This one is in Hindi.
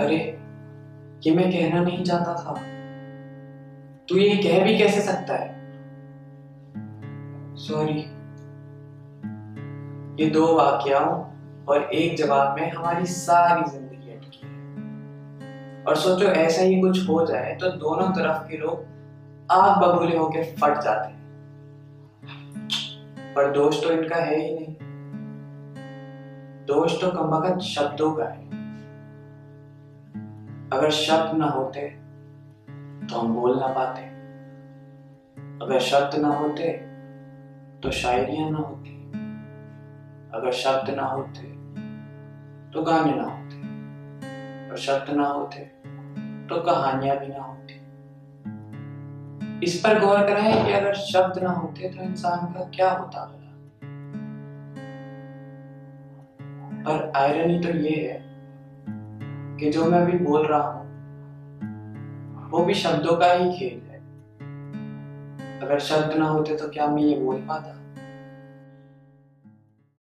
अरे, ये मैं कहना नहीं चाहता था। तू ये कह भी कैसे सकता है? सॉरी ये दो वाक्याओं और एक जवाब में हमारी सारी ज़िंदगी अटकी है। और सोचो, ऐसा ही कुछ हो जाए तो दोनों तरफ़ के लोग आग बबूले होके फट जाते हैं। पर दोष तो इनका है ही नहीं। दोष तो कम शब्दों का है। अगर शब्द ना होते तो हम बोल ना पाते। अगर शब्द ना होते तो शायरियाँ ना होती। अगर शब्द ना होते तो गाने ना होते। और शब्द ना होते तो कहानियाँ भी ना होती। इस पर गौर करें कि अगर शब्द ना होते तो इंसान का क्या होता? पर आयरनी तो ये है कि जो मैं अभी बोल रहा हूँ, वो भी शब्दों का ही खेल है। अगर शब्द ना होते तो क्या मैं ये बोल पाता?